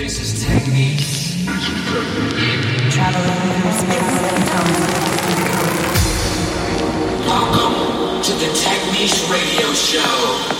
This is technique. Welcome to the Technique Radio Show.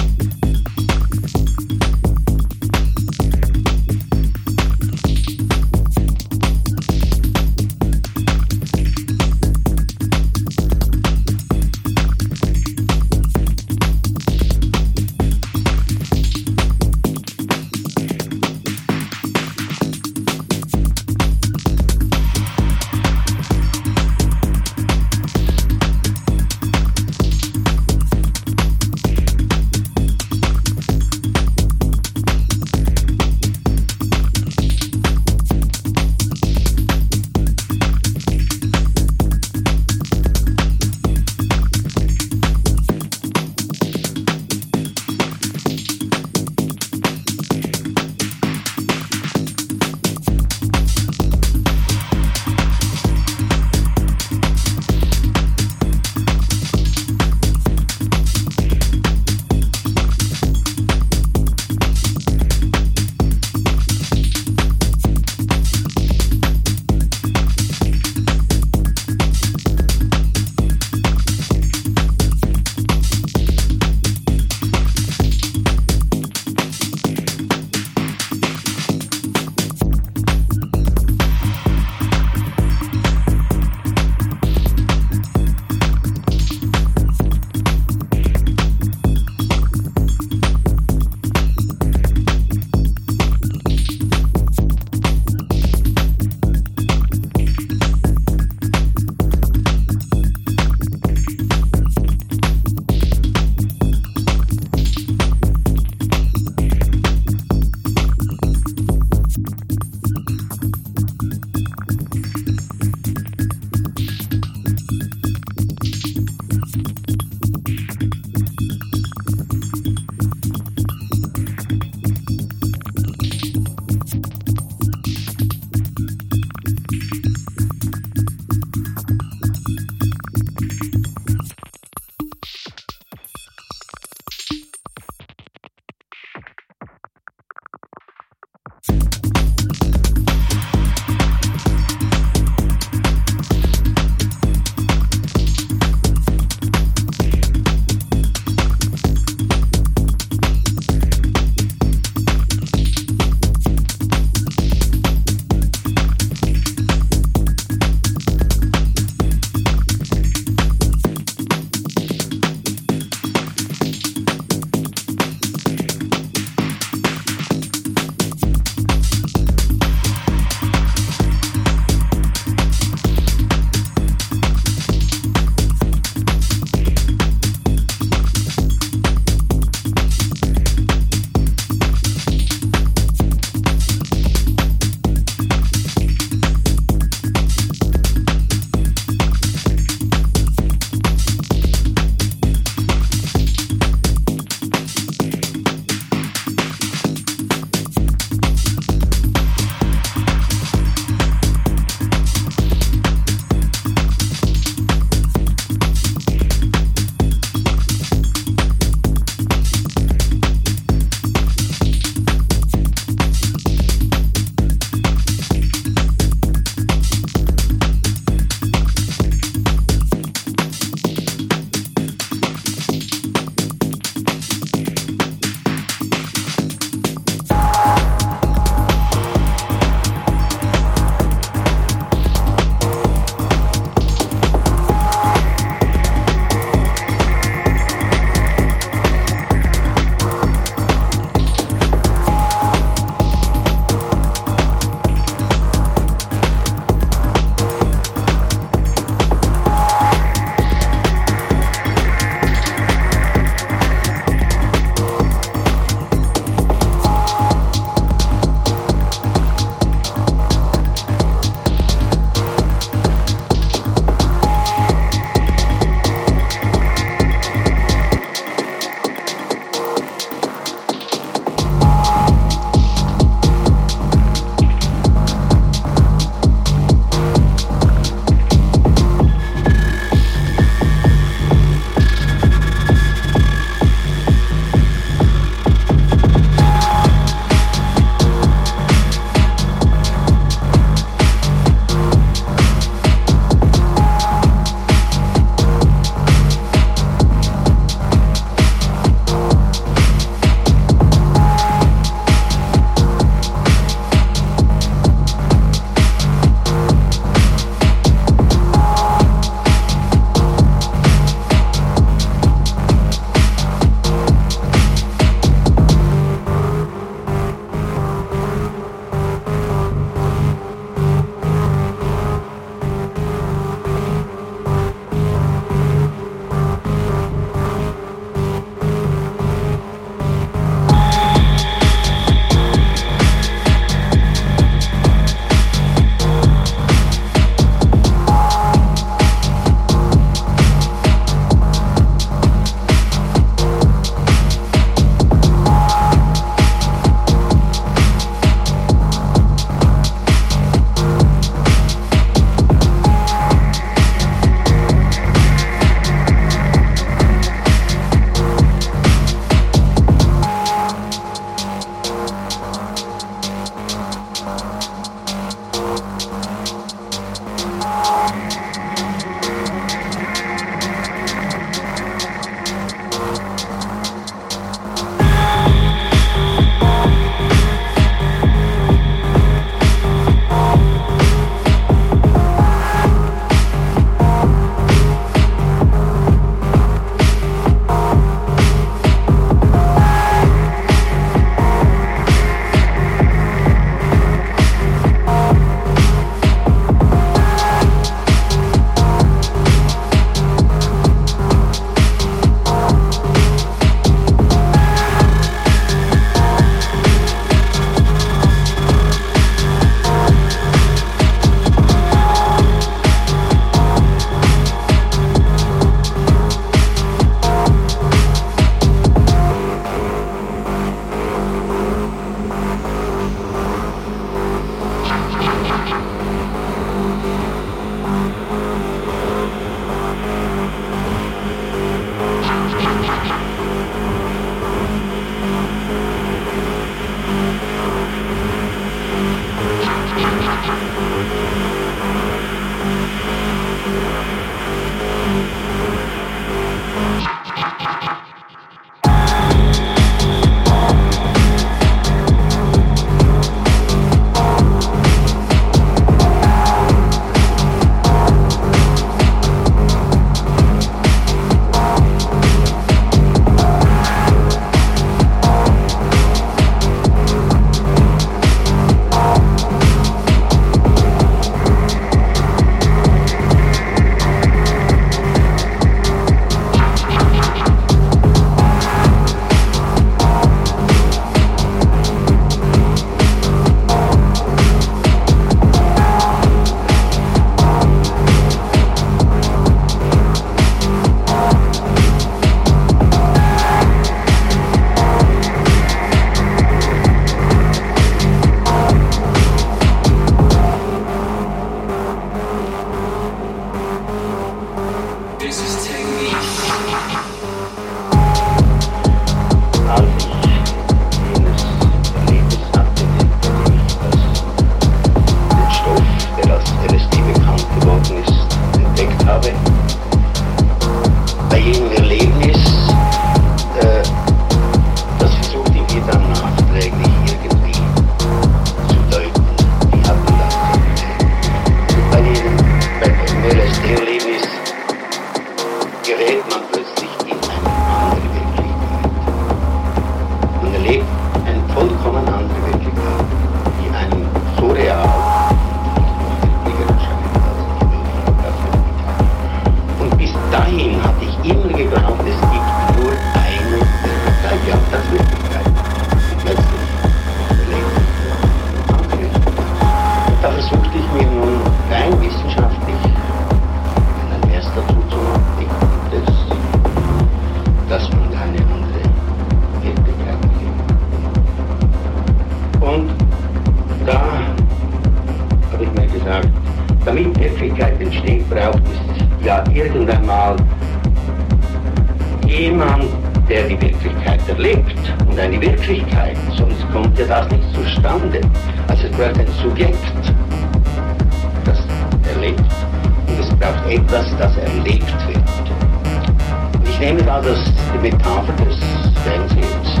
nehme da das, die Metapher des Fernsehens.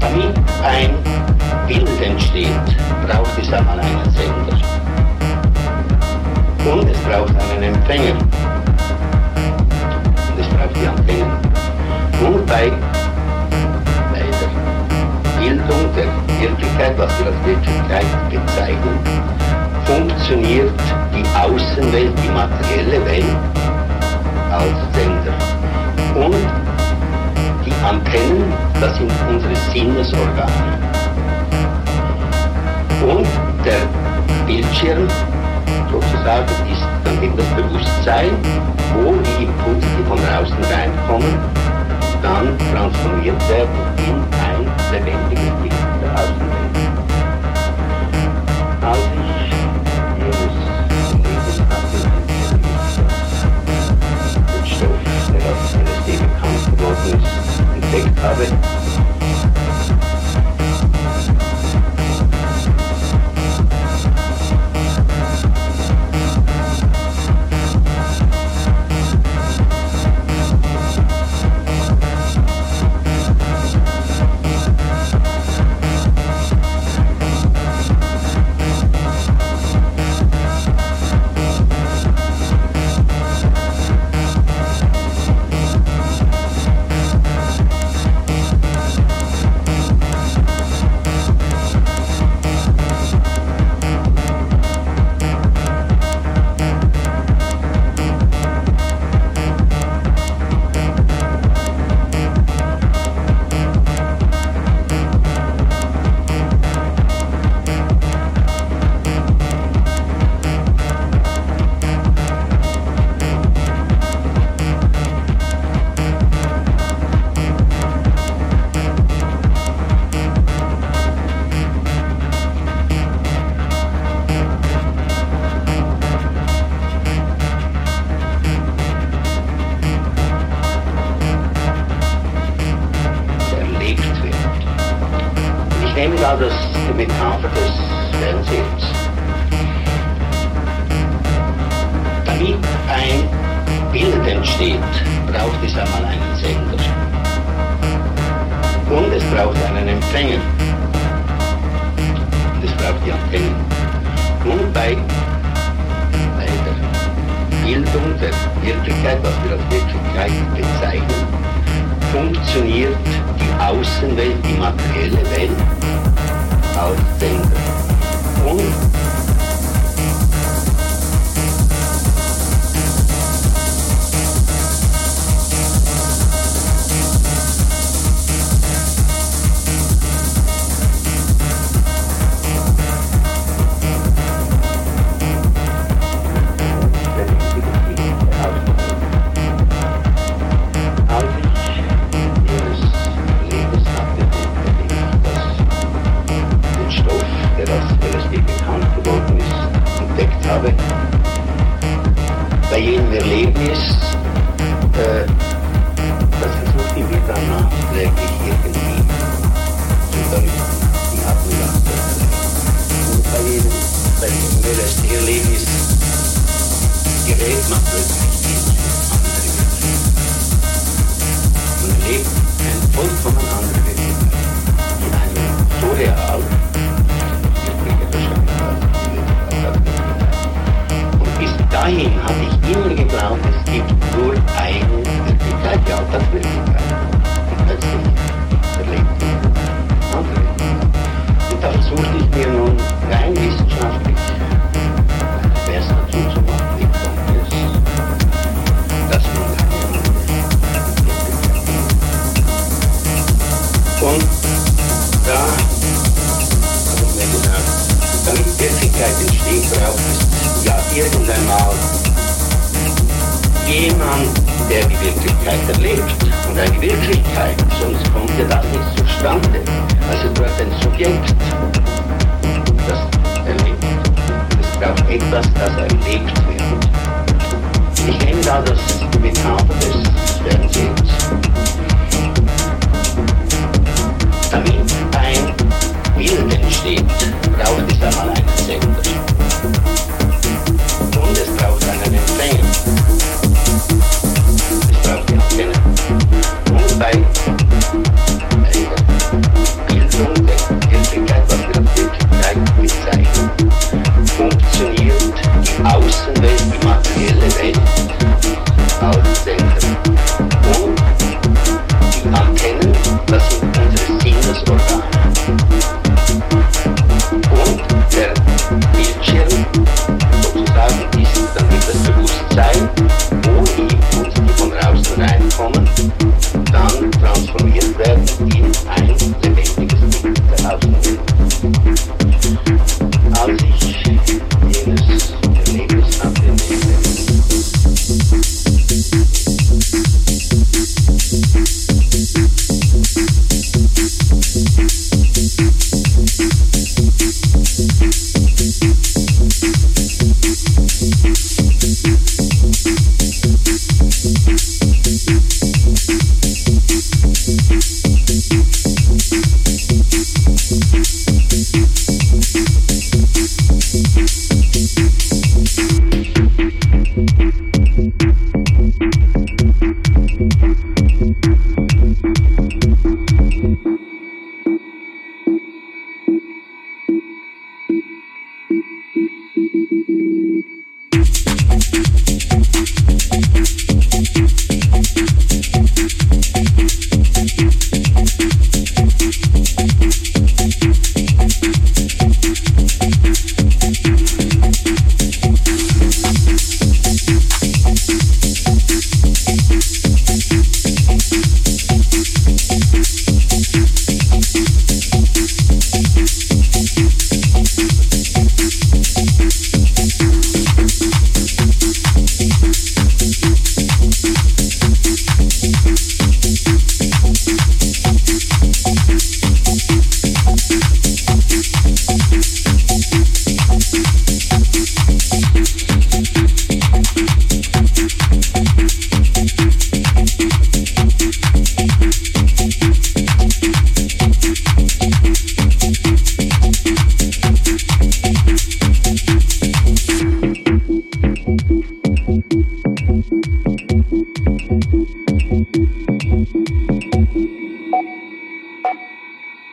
Damit ein Bild entsteht, braucht es einmal einen Sender. Und es braucht einen Empfänger. Und es braucht die Antennen. Nur bei, bei der Bildung der Wirklichkeit, was wir als Wirklichkeit bezeichnen, funktioniert die Außenwelt, die materielle Welt als Sender. Und die Antennen, das sind unsere Sinnesorgane. Und der Bildschirm sozusagen ist dann eben das Bewusstsein, wo die Impulse, die von außen reinkommen, dann transformiert werden in ein lebendiges Bild and take of it Keep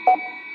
Thank